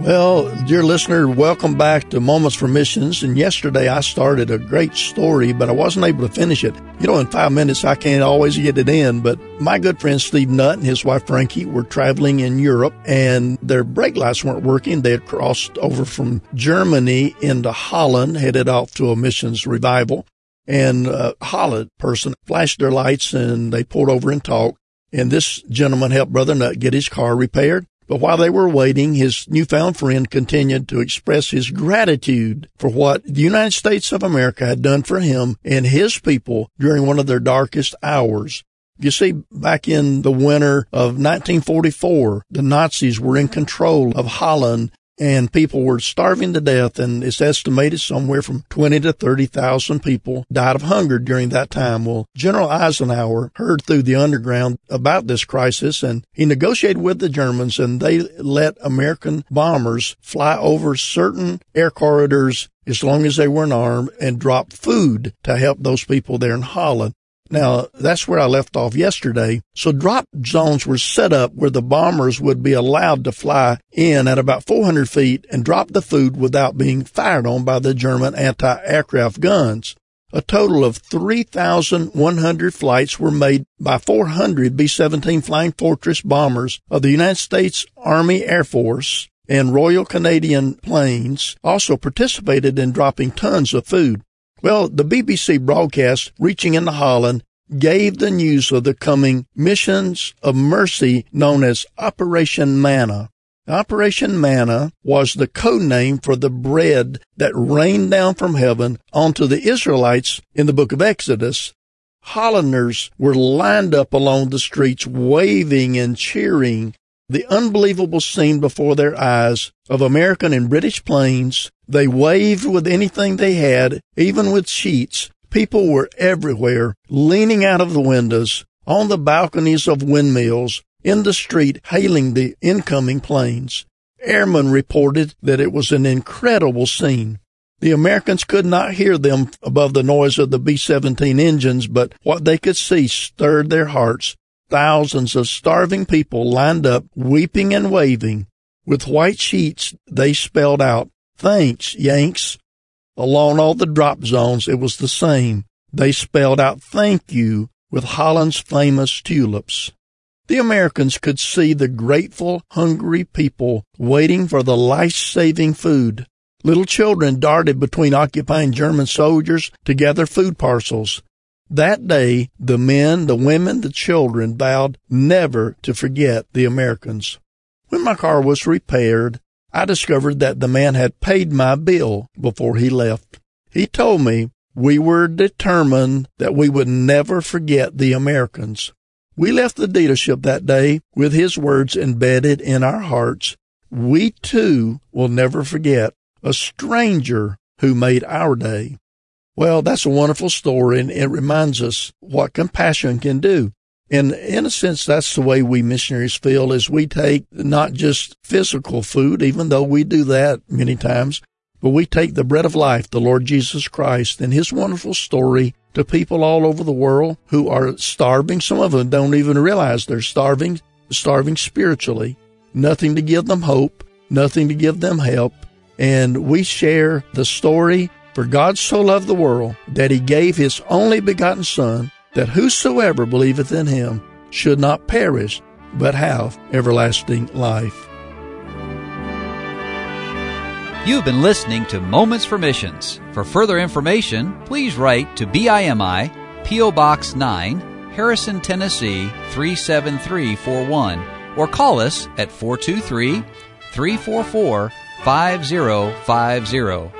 Well, dear listener, welcome back to Moments for Missions. And yesterday I started a great story, but I wasn't able to finish it. You know, in five minutes I can't always get it in, but my good friend Steve Nutt and his wife Frankie were traveling in Europe and their brake lights weren't working. They had crossed over from Germany into Holland, headed off to a missions revival. And a Holland person flashed their lights and they pulled over and talked. And this gentleman helped Brother Nutt get his car repaired. But while they were waiting, his newfound friend continued to express his gratitude for what the United States of America had done for him and his people during one of their darkest hours. You see, back in the winter of 1944, the Nazis were in control of Holland and people were starving to death. And it's estimated somewhere from 20 to 30,000 people died of hunger during that time. Well, General Eisenhower heard through the underground about this crisis and he negotiated with the Germans and they let American bombers fly over certain air corridors as long as they weren't armed and drop food to help those people there in Holland. Now, that's where I left off yesterday. So drop zones were set up where the bombers would be allowed to fly in at about 400 feet and drop the food without being fired on by the German anti-aircraft guns. A total of 3,100 flights were made by 400 B-17 Flying Fortress bombers of the United States Army Air Force and Royal Canadian planes also participated in dropping tons of food. Well, the BBC broadcast reaching into Holland gave the news of the coming missions of mercy known as Operation Manna. Operation Manna was the code name for the bread that rained down from heaven onto the Israelites in the book of Exodus. Hollanders were lined up along the streets waving and cheering the unbelievable scene before their eyes of American and British planes. They waved with anything they had, even with sheets. People were everywhere, leaning out of the windows, on the balconies of windmills, in the street, hailing the incoming planes. Airmen reported that it was an incredible scene. The Americans could not hear them above the noise of the B-17 engines, but what they could see stirred their hearts Thousands of starving people lined up, weeping and waving. With white sheets, they spelled out, Thanks, Yanks. Along all the drop zones, it was the same. They spelled out, Thank you, with Holland's famous tulips. The Americans could see the grateful, hungry people waiting for the life-saving food. Little children darted between occupying German soldiers to gather food parcels. That day, the men, the women, the children vowed never to forget the Americans. When my car was repaired, I discovered that the man had paid my bill before he left. He told me we were determined that we would never forget the Americans. We left the dealership that day with his words embedded in our hearts. We too will never forget a stranger who made our day. Well, that's a wonderful story, and it reminds us what compassion can do. And in a sense, that's the way we missionaries feel is we take not just physical food, even though we do that many times, but we take the bread of life, the Lord Jesus Christ, and his wonderful story to people all over the world who are starving. Some of them don't even realize they're starving, starving spiritually. Nothing to give them hope, nothing to give them help. And we share the story for God so loved the world that he gave his only begotten Son, that whosoever believeth in him should not perish, but have everlasting life. You've been listening to Moments for Missions. For further information, please write to BIMI, P.O. Box 9, Harrison, Tennessee 37341, or call us at 423 344 5050